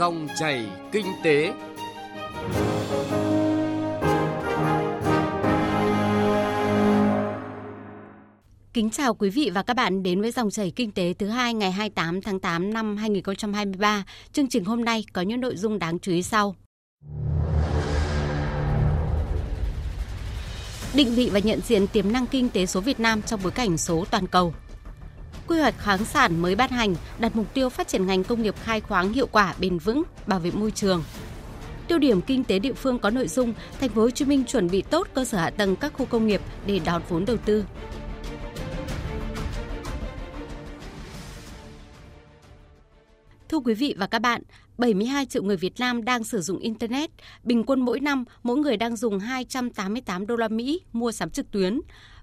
Dòng chảy kinh tế. Kính chào quý vị và các bạn đến với dòng chảy kinh tế thứ hai ngày 28 tháng 8 năm 2023. Chương trình hôm nay có những nội dung đáng chú ý sau. Định vị và nhận diện tiềm năng kinh tế số Việt Nam trong bối cảnh số toàn cầu. Quy hoạch khoáng sản mới ban hành đặt mục tiêu phát triển ngành công nghiệp khai khoáng hiệu quả, bền vững, bảo vệ môi trường. Tiêu điểm kinh tế địa phương có nội dung Thành phố Hồ Chí Minh chuẩn bị tốt cơ sở hạ tầng các khu công nghiệp để đón vốn đầu tư. Thưa quý vị và các bạn, 72 triệu người Việt Nam đang sử dụng internet, bình quân mỗi năm mỗi người đang dùng 288 đô la Mỹ mua sắm trực tuyến.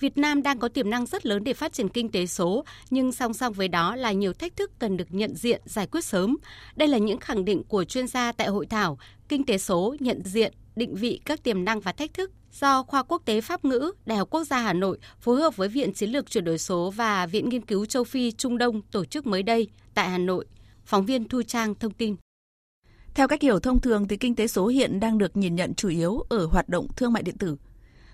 Việt Nam đang có tiềm năng rất lớn để phát triển kinh tế số, nhưng song song với đó là nhiều thách thức cần được nhận diện, giải quyết sớm. Đây là những khẳng định của chuyên gia tại hội thảo Kinh tế số nhận diện, định vị các tiềm năng và thách thức do Khoa Quốc tế Pháp ngữ, Đại học Quốc gia Hà Nội phối hợp với Viện Chiến lược chuyển đổi số và Viện Nghiên cứu Châu Phi Trung Đông tổ chức mới đây tại Hà Nội. Phóng viên Thu Trang thông tin. Theo cách hiểu thông thường thì kinh tế số hiện đang được nhìn nhận chủ yếu ở hoạt động thương mại điện tử.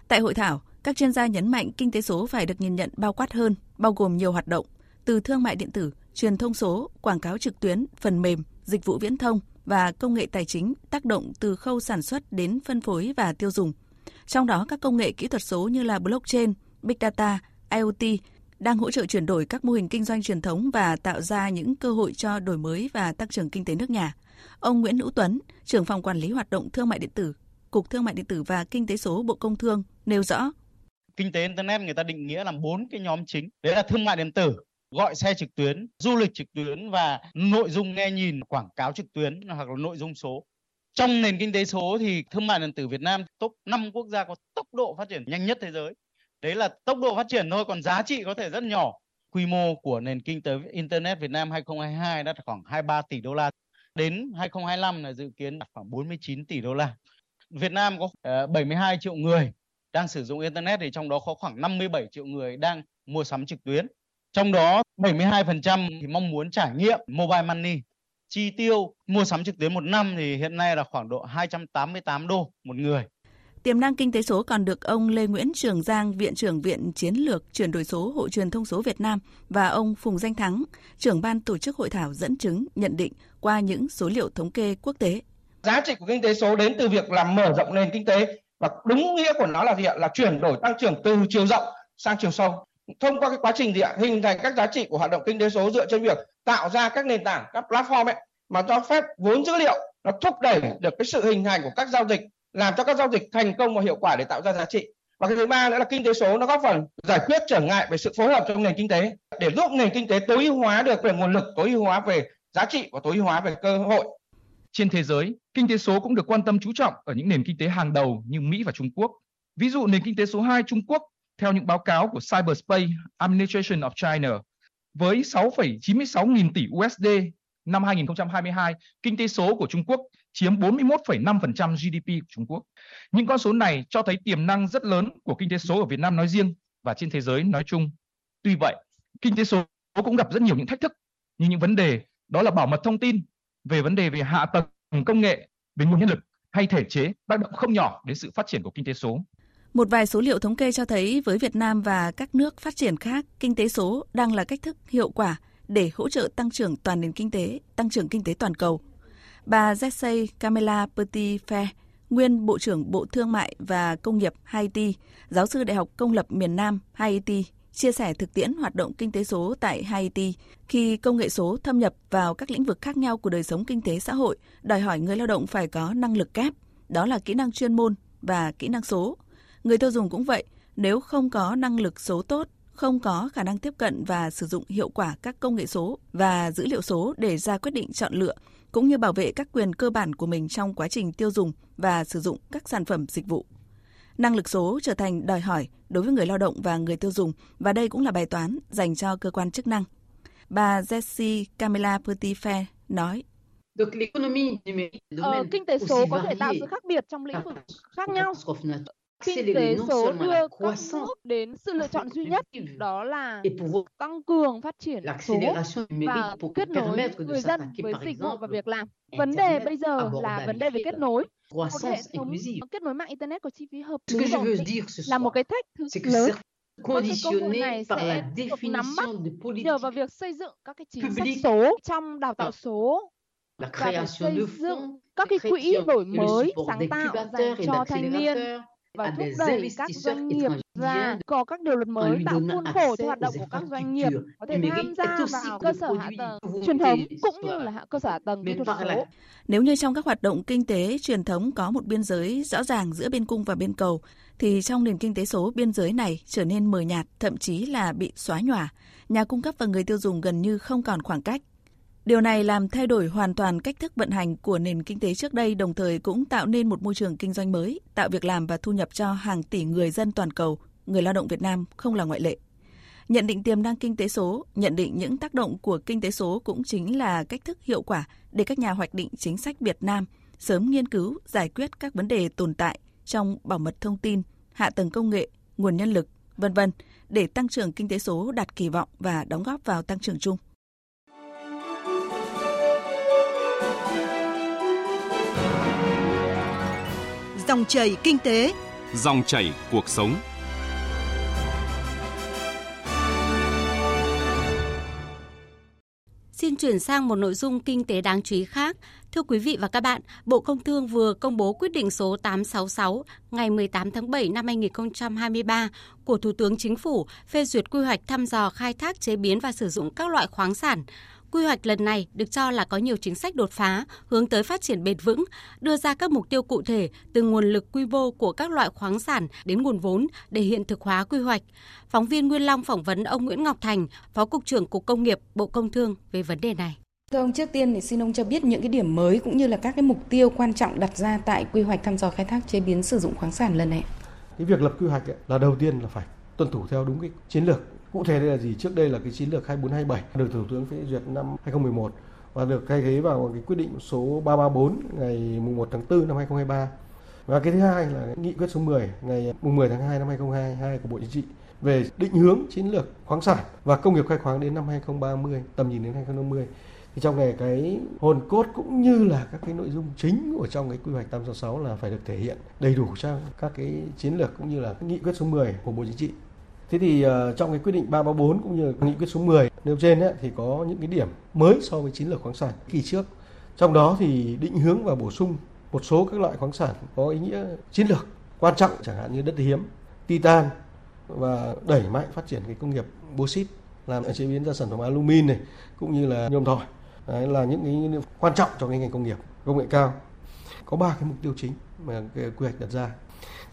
Tại hội thảo, các chuyên gia nhấn mạnh kinh tế số phải được nhìn nhận bao quát hơn, bao gồm nhiều hoạt động, từ thương mại điện tử, truyền thông số, quảng cáo trực tuyến, phần mềm, dịch vụ viễn thông và công nghệ tài chính tác động từ khâu sản xuất đến phân phối và tiêu dùng. Trong đó các công nghệ kỹ thuật số như là blockchain, big data, IoT đang hỗ trợ chuyển đổi các mô hình kinh doanh truyền thống và tạo ra những cơ hội cho đổi mới và tăng trưởng kinh tế nước nhà. Ông Nguyễn Hữu Tuấn, trưởng phòng quản lý hoạt động thương mại điện tử, Cục Thương mại điện tử và Kinh tế số Bộ Công Thương nêu rõ. Kinh tế internet người ta định nghĩa là bốn cái nhóm chính. Đấy là thương mại điện tử, gọi xe trực tuyến, du lịch trực tuyến và nội dung nghe nhìn, quảng cáo trực tuyến hoặc là nội dung số. Trong nền kinh tế số thì thương mại điện tử Việt Nam top 5 quốc gia có tốc độ phát triển nhanh nhất thế giới. Đấy là tốc độ phát triển thôi, còn giá trị có thể rất nhỏ. Quy mô của nền kinh tế internet Việt Nam 2022 đã khoảng 23 tỷ đô la. Đến 2025 là dự kiến đạt khoảng 49 tỷ đô la. Việt Nam có ờ, 72 triệu người đang sử dụng internet thì trong đó có khoảng 57 triệu người đang mua sắm trực tuyến. Trong đó 72% thì mong muốn trải nghiệm mobile money. Chi tiêu mua sắm trực tuyến một năm thì hiện nay là khoảng độ 288 đô một người. Tiềm năng kinh tế số còn được ông Lê Nguyễn Trường Giang, Viện trưởng Viện Chiến lược Chuyển đổi số Hội truyền thông số Việt Nam và ông Phùng Danh Thắng, trưởng ban tổ chức hội thảo dẫn chứng, nhận định qua những số liệu thống kê quốc tế. Giá trị của kinh tế số đến từ việc làm mở rộng nền kinh tế và đúng nghĩa của nó là gì ạ? Là chuyển đổi tăng trưởng từ chiều rộng sang chiều sâu. Thông qua cái quá trình gì ạ? Hình thành các giá trị của hoạt động kinh tế số dựa trên việc tạo ra các nền tảng, các platform ấy mà cho phép vốn dữ liệu nó thúc đẩy được cái sự hình thành của các giao dịch làm cho các giao dịch thành công và hiệu quả để tạo ra giá trị. Và cái thứ ba nữa là kinh tế số nó góp phần giải quyết trở ngại về sự phối hợp trong nền kinh tế. Để giúp nền kinh tế tối ưu hóa được về nguồn lực tối ưu hóa về giá trị và tối ưu hóa về cơ hội. Trên thế giới kinh tế số cũng được quan tâm chú trọng ở những nền kinh tế hàng đầu như Mỹ và Trung Quốc. Ví dụ nền kinh tế số 2 Trung Quốc theo những báo cáo của Cyberspace Administration of China với 6,96 nghìn tỷ USD năm 2022, kinh tế số của Trung Quốc chiếm 41,5% GDP của Trung Quốc. Những con số này cho thấy tiềm năng rất lớn của kinh tế số ở Việt Nam nói riêng và trên thế giới nói chung. Tuy vậy, kinh tế số cũng gặp rất nhiều những thách thức như những vấn đề đó là bảo mật thông tin, về vấn đề về hạ tầng công nghệ, về nguồn nhân lực hay thể chế tác động không nhỏ đến sự phát triển của kinh tế số. Một vài số liệu thống kê cho thấy với Việt Nam và các nước phát triển khác, kinh tế số đang là cách thức hiệu quả để hỗ trợ tăng trưởng toàn nền kinh tế, tăng trưởng kinh tế toàn cầu. Bà Jesse Camela Petitfe, nguyên Bộ trưởng Bộ Thương mại và Công nghiệp Haiti, giáo sư Đại học Công lập miền Nam Haiti, chia sẻ thực tiễn hoạt động kinh tế số tại Haiti khi công nghệ số thâm nhập vào các lĩnh vực khác nhau của đời sống kinh tế xã hội, đòi hỏi người lao động phải có năng lực kép, đó là kỹ năng chuyên môn và kỹ năng số. Người tiêu dùng cũng vậy, nếu không có năng lực số tốt không có khả năng tiếp cận và sử dụng hiệu quả các công nghệ số và dữ liệu số để ra quyết định chọn lựa cũng như bảo vệ các quyền cơ bản của mình trong quá trình tiêu dùng và sử dụng các sản phẩm dịch vụ. Năng lực số trở thành đòi hỏi đối với người lao động và người tiêu dùng và đây cũng là bài toán dành cho cơ quan chức năng. Bà Jessie Camila Petitfe nói. Ờ, kinh tế số có thể tạo sự khác biệt trong lĩnh vực khác nhau kinh tế số đưa các nước đến sự lựa chọn duy nhất đó là tăng cường phát triển số và kết nối người dân với dịch vụ và việc làm. Vấn đề bây giờ là vấn đề về kết nối. Một hệ thống kết nối mạng internet có chi phí hợp lý là một cái thách thức lớn. cụ này sẽ được nắm bắt nhờ vào việc xây dựng các cái chính sách số trong đào tạo số và phải xây dựng các cái quỹ đổi mới sáng tạo dành cho thanh niên và thúc đẩy các doanh nghiệp và có các điều luật mới tạo khuôn khổ cho hoạt động của các doanh nghiệp có thể tham gia vào cơ sở hạ tầng truyền thống cũng như là cơ sở hạ tầng kỹ thuật số. Nếu như trong các hoạt động kinh tế truyền thống có một biên giới rõ ràng giữa bên cung và bên cầu, thì trong nền kinh tế số biên giới này trở nên mờ nhạt, thậm chí là bị xóa nhòa. Nhà cung cấp và người tiêu dùng gần như không còn khoảng cách. Điều này làm thay đổi hoàn toàn cách thức vận hành của nền kinh tế trước đây, đồng thời cũng tạo nên một môi trường kinh doanh mới, tạo việc làm và thu nhập cho hàng tỷ người dân toàn cầu, người lao động Việt Nam không là ngoại lệ. Nhận định tiềm năng kinh tế số, nhận định những tác động của kinh tế số cũng chính là cách thức hiệu quả để các nhà hoạch định chính sách Việt Nam sớm nghiên cứu, giải quyết các vấn đề tồn tại trong bảo mật thông tin, hạ tầng công nghệ, nguồn nhân lực, vân vân để tăng trưởng kinh tế số đạt kỳ vọng và đóng góp vào tăng trưởng chung. Dòng chảy kinh tế, dòng chảy cuộc sống. Xin chuyển sang một nội dung kinh tế đáng chú ý khác. Thưa quý vị và các bạn, Bộ Công Thương vừa công bố quyết định số 866 ngày 18 tháng 7 năm 2023 của Thủ tướng Chính phủ phê duyệt quy hoạch thăm dò khai thác chế biến và sử dụng các loại khoáng sản. Quy hoạch lần này được cho là có nhiều chính sách đột phá, hướng tới phát triển bền vững, đưa ra các mục tiêu cụ thể từ nguồn lực quy mô của các loại khoáng sản đến nguồn vốn để hiện thực hóa quy hoạch. Phóng viên Nguyên Long phỏng vấn ông Nguyễn Ngọc Thành, Phó Cục trưởng Cục Công nghiệp, Bộ Công Thương về vấn đề này. Thưa ông, trước tiên thì xin ông cho biết những cái điểm mới cũng như là các cái mục tiêu quan trọng đặt ra tại quy hoạch thăm dò khai thác chế biến sử dụng khoáng sản lần này. Cái việc lập quy hoạch ấy, là đầu tiên là phải tuân thủ theo đúng cái chiến lược Cụ thể đây là gì? Trước đây là cái chiến lược 2427 được Thủ tướng phê duyệt năm 2011 và được thay thế vào cái quyết định số 334 ngày 1 tháng 4 năm 2023. Và cái thứ hai là nghị quyết số 10 ngày 10 tháng 2 năm 2022 của Bộ Chính trị về định hướng chiến lược khoáng sản và công nghiệp khai khoáng đến năm 2030, tầm nhìn đến 2050 thì trong này cái hồn cốt cũng như là các cái nội dung chính của trong cái quy hoạch 866 là phải được thể hiện đầy đủ trong các cái chiến lược cũng như là nghị quyết số 10 của Bộ Chính trị Thế thì uh, trong cái quyết định 334 cũng như nghị quyết số 10 nêu trên ấy, thì có những cái điểm mới so với chiến lược khoáng sản kỳ trước. Trong đó thì định hướng và bổ sung một số các loại khoáng sản có ý nghĩa chiến lược quan trọng chẳng hạn như đất hiếm, titan và đẩy mạnh phát triển cái công nghiệp bauxit làm chế biến ra sản phẩm alumin này cũng như là nhôm thỏi. Đấy là những cái quan trọng cho cái ngành công nghiệp công nghệ cao. Có ba cái mục tiêu chính mà cái quy hoạch đặt ra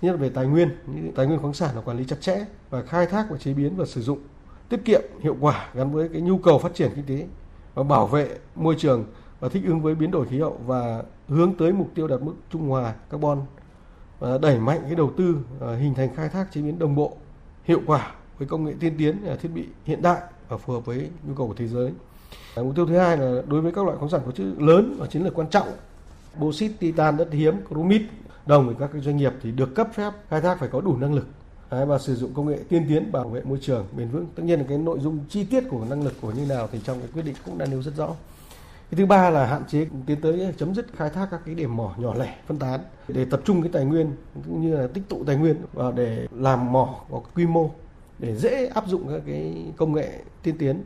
nhất là về tài nguyên tài nguyên khoáng sản là quản lý chặt chẽ và khai thác và chế biến và sử dụng tiết kiệm hiệu quả gắn với cái nhu cầu phát triển kinh tế và bảo vệ môi trường và thích ứng với biến đổi khí hậu và hướng tới mục tiêu đạt mức trung hòa carbon và đẩy mạnh cái đầu tư à, hình thành khai thác chế biến đồng bộ hiệu quả với công nghệ tiên tiến à, thiết bị hiện đại và phù hợp với nhu cầu của thế giới. À, mục tiêu thứ hai là đối với các loại khoáng sản có chữ lớn và chiến lược quan trọng, bauxit, titan, đất hiếm, chromit đồng với các cái doanh nghiệp thì được cấp phép khai thác phải có đủ năng lực và sử dụng công nghệ tiên tiến bảo vệ môi trường, bền vững. Tất nhiên là cái nội dung chi tiết của năng lực của như nào thì trong cái quyết định cũng đã nêu rất rõ. Cái thứ ba là hạn chế tiến tới chấm dứt khai thác các cái điểm mỏ nhỏ lẻ, phân tán để tập trung cái tài nguyên cũng như là tích tụ tài nguyên và để làm mỏ có quy mô để dễ áp dụng các cái công nghệ tiên tiến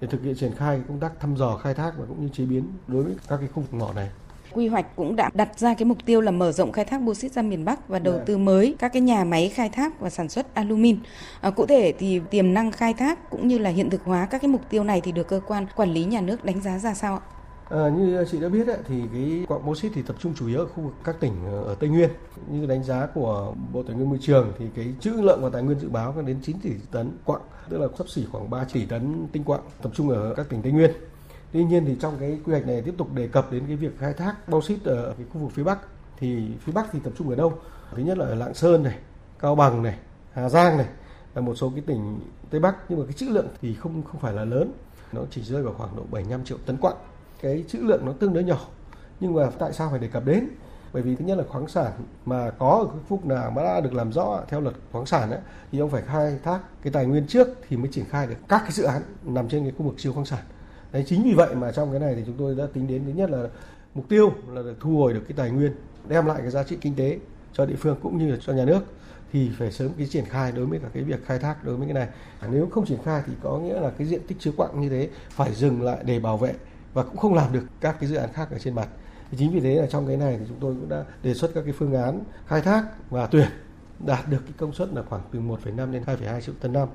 để thực hiện triển khai công tác thăm dò khai thác và cũng như chế biến đối với các cái khu vực mỏ này quy hoạch cũng đã đặt ra cái mục tiêu là mở rộng khai thác bauxit ra miền Bắc và đầu dạ. tư mới các cái nhà máy khai thác và sản xuất alumin. À, cụ thể thì tiềm năng khai thác cũng như là hiện thực hóa các cái mục tiêu này thì được cơ quan quản lý nhà nước đánh giá ra sao ạ? À, như chị đã biết ấy, thì cái quặng bauxit thì tập trung chủ yếu ở khu vực các tỉnh ở Tây Nguyên. Như đánh giá của Bộ Tài nguyên Môi trường thì cái trữ lượng và tài nguyên dự báo đến 9 tỷ tấn quặng, tức là sắp xỉ khoảng 3 tỷ tấn tinh quặng tập trung ở các tỉnh Tây Nguyên. Tuy nhiên thì trong cái quy hoạch này tiếp tục đề cập đến cái việc khai thác bauxit ở cái khu vực phía Bắc thì phía Bắc thì tập trung ở đâu? Thứ nhất là ở Lạng Sơn này, Cao Bằng này, Hà Giang này và một số cái tỉnh Tây Bắc nhưng mà cái trữ lượng thì không không phải là lớn, nó chỉ rơi vào khoảng độ 75 triệu tấn quặng. Cái trữ lượng nó tương đối nhỏ nhưng mà tại sao phải đề cập đến? bởi vì thứ nhất là khoáng sản mà có ở phúc nào mà đã được làm rõ theo luật khoáng sản ấy, thì ông phải khai thác cái tài nguyên trước thì mới triển khai được các cái dự án nằm trên cái khu vực siêu khoáng sản Đấy, chính vì vậy mà trong cái này thì chúng tôi đã tính đến thứ nhất là mục tiêu là được thu hồi được cái tài nguyên đem lại cái giá trị kinh tế cho địa phương cũng như là cho nhà nước. Thì phải sớm cái triển khai đối với cả cái việc khai thác đối với cái này. À, nếu không triển khai thì có nghĩa là cái diện tích chứa quặng như thế phải dừng lại để bảo vệ và cũng không làm được các cái dự án khác ở trên mặt. Thì chính vì thế là trong cái này thì chúng tôi cũng đã đề xuất các cái phương án khai thác và tuyển đạt được cái công suất là khoảng từ 1,5 đến 2,2 triệu tấn năm.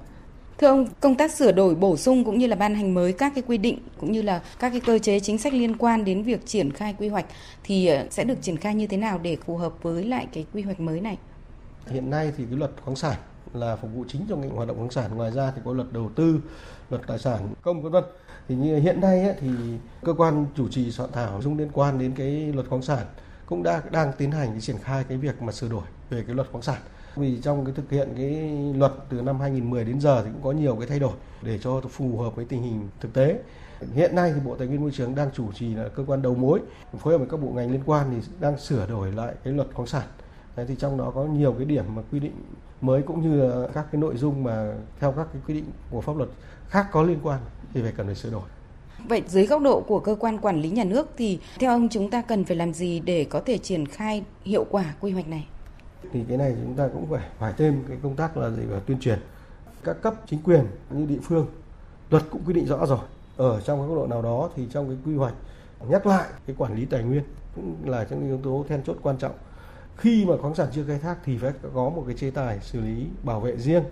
Thưa ông, công tác sửa đổi bổ sung cũng như là ban hành mới các cái quy định cũng như là các cái cơ chế chính sách liên quan đến việc triển khai quy hoạch thì ờ, sẽ được triển khai như thế nào để phù hợp với lại cái quy hoạch mới này? Hiện nay thì cái luật khoáng sản là phục vụ chính trong ngành hoạt động khoáng sản. Ngoài ra thì có luật đầu tư, luật tài sản công vân vân. Thì như hiện nay ấy, thì cơ quan chủ trì soạn thảo dung liên quan đến cái luật khoáng sản cũng đã đang tiến hành cái triển khai cái việc mà sửa đổi về cái luật khoáng sản vì trong cái thực hiện cái luật từ năm 2010 đến giờ thì cũng có nhiều cái thay đổi để cho phù hợp với tình hình thực tế. Hiện nay thì Bộ Tài nguyên Môi trường đang chủ trì là cơ quan đầu mối phối hợp với các bộ ngành liên quan thì đang sửa đổi lại cái luật khoáng sản. Đấy, thì trong đó có nhiều cái điểm mà quy định mới cũng như là các cái nội dung mà theo các cái quy định của pháp luật khác có liên quan thì phải cần phải sửa đổi. Vậy dưới góc độ của cơ quan quản lý nhà nước thì theo ông chúng ta cần phải làm gì để có thể triển khai hiệu quả quy hoạch này? Thì cái này chúng ta cũng phải phải thêm cái công tác là gì và tuyên truyền các cấp chính quyền như địa phương luật cũng quy định rõ rồi ở trong cái góc độ nào đó thì trong cái quy hoạch nhắc lại cái quản lý tài nguyên cũng là trong yếu tố then chốt quan trọng khi mà khoáng sản chưa khai thác thì phải có một cái chế tài xử lý bảo vệ riêng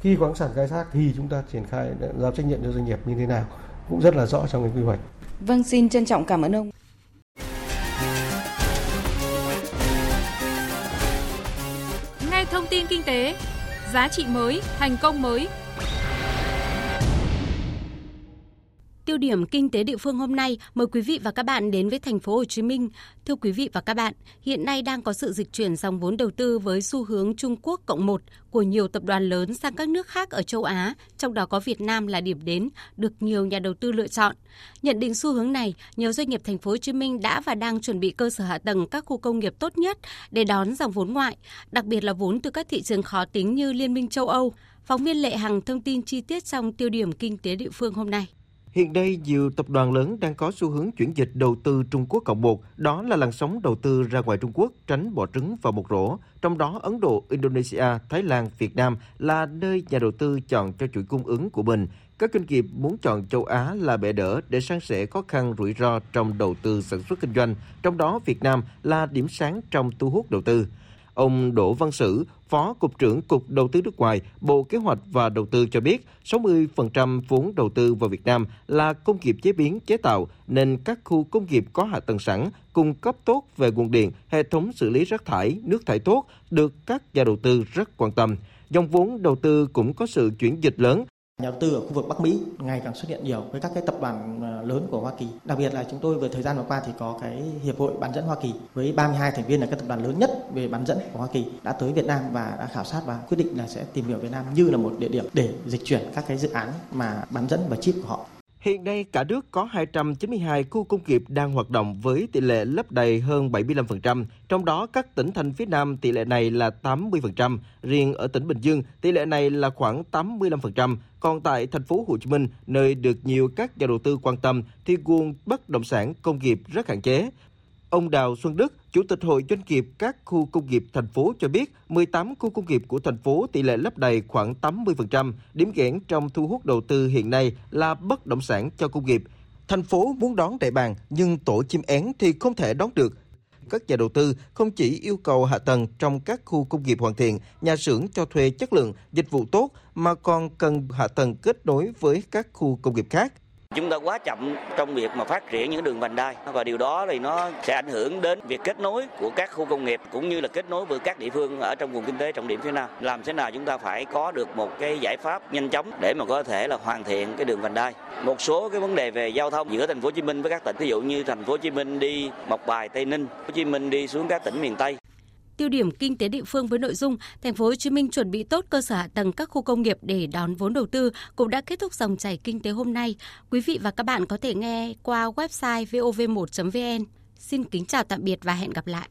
khi khoáng sản khai thác thì chúng ta triển khai giao trách nhiệm cho doanh nghiệp như thế nào cũng rất là rõ trong cái quy hoạch. Vâng, xin trân trọng cảm ơn ông. Tin kinh tế, giá trị mới, thành công mới. Tiêu điểm kinh tế địa phương hôm nay, mời quý vị và các bạn đến với thành phố Hồ Chí Minh. Thưa quý vị và các bạn, hiện nay đang có sự dịch chuyển dòng vốn đầu tư với xu hướng Trung Quốc cộng một của nhiều tập đoàn lớn sang các nước khác ở châu Á, trong đó có Việt Nam là điểm đến được nhiều nhà đầu tư lựa chọn. Nhận định xu hướng này, nhiều doanh nghiệp thành phố Hồ Chí Minh đã và đang chuẩn bị cơ sở hạ tầng các khu công nghiệp tốt nhất để đón dòng vốn ngoại, đặc biệt là vốn từ các thị trường khó tính như Liên minh châu Âu. Phóng viên Lệ Hằng thông tin chi tiết trong tiêu điểm kinh tế địa phương hôm nay. Hiện đây, nhiều tập đoàn lớn đang có xu hướng chuyển dịch đầu tư Trung Quốc cộng một, đó là làn sóng đầu tư ra ngoài Trung Quốc tránh bỏ trứng vào một rổ. Trong đó, Ấn Độ, Indonesia, Thái Lan, Việt Nam là nơi nhà đầu tư chọn cho chuỗi cung ứng của mình. Các doanh nghiệp muốn chọn châu Á là bệ đỡ để san sẻ khó khăn rủi ro trong đầu tư sản xuất kinh doanh, trong đó Việt Nam là điểm sáng trong thu hút đầu tư. Ông Đỗ Văn Sử, Phó Cục trưởng Cục Đầu tư nước ngoài, Bộ Kế hoạch và Đầu tư cho biết 60% vốn đầu tư vào Việt Nam là công nghiệp chế biến chế tạo, nên các khu công nghiệp có hạ tầng sẵn, cung cấp tốt về nguồn điện, hệ thống xử lý rác thải, nước thải tốt được các nhà đầu tư rất quan tâm. Dòng vốn đầu tư cũng có sự chuyển dịch lớn Nhà đầu tư ở khu vực Bắc Mỹ ngày càng xuất hiện nhiều với các cái tập đoàn ờ, lớn của Hoa Kỳ. Đặc biệt là chúng tôi vừa thời gian vừa qua thì có cái hiệp hội bán dẫn Hoa Kỳ với 32 thành viên là các tập đoàn lớn nhất về bán dẫn của Hoa Kỳ đã tới Việt Nam và đã khảo sát và quyết định là sẽ tìm hiểu Việt Nam như là một địa điểm để dịch chuyển các cái dự án mà bán dẫn và chip của họ. Hiện nay cả nước có 292 khu công nghiệp đang hoạt động với tỷ lệ lấp đầy hơn 75%, trong đó các tỉnh thành phía Nam tỷ lệ này là 80%, riêng ở tỉnh Bình Dương tỷ lệ này là khoảng 85%, còn tại thành phố Hồ Chí Minh, nơi được nhiều các nhà đầu tư quan tâm thì nguồn bất động sản công nghiệp rất hạn chế. Ông Đào Xuân Đức, Chủ tịch Hội Doanh nghiệp các khu công nghiệp thành phố cho biết, 18 khu công nghiệp của thành phố tỷ lệ lấp đầy khoảng 80%, điểm nghẽn trong thu hút đầu tư hiện nay là bất động sản cho công nghiệp. Thành phố muốn đón đại bàng nhưng tổ chim én thì không thể đón được. Các nhà đầu tư không chỉ yêu cầu hạ tầng trong các khu công nghiệp hoàn thiện, nhà xưởng cho thuê chất lượng, dịch vụ tốt mà còn cần hạ tầng kết nối với các khu công nghiệp khác Chúng ta quá chậm trong việc mà phát triển những đường vành đai và điều đó thì nó sẽ ảnh hưởng đến việc kết nối của các khu công nghiệp cũng như là kết nối với các địa phương ở trong vùng kinh tế trọng điểm phía Nam. Làm thế nào chúng ta phải có được một cái giải pháp nhanh chóng để mà có thể là hoàn thiện cái đường vành đai. Một số cái vấn đề về giao thông giữa thành phố Hồ Chí Minh với các tỉnh ví dụ như thành phố Hồ Chí Minh đi Mộc Bài, Tây Ninh, Hồ Chí Minh đi xuống các tỉnh miền Tây tiêu điểm kinh tế địa phương với nội dung thành phố Hồ Chí Minh chuẩn bị tốt cơ sở hạ tầng các khu công nghiệp để đón vốn đầu tư cũng đã kết thúc dòng chảy kinh tế hôm nay. Quý vị và các bạn có thể nghe qua website vov1.vn. Xin kính chào tạm biệt và hẹn gặp lại.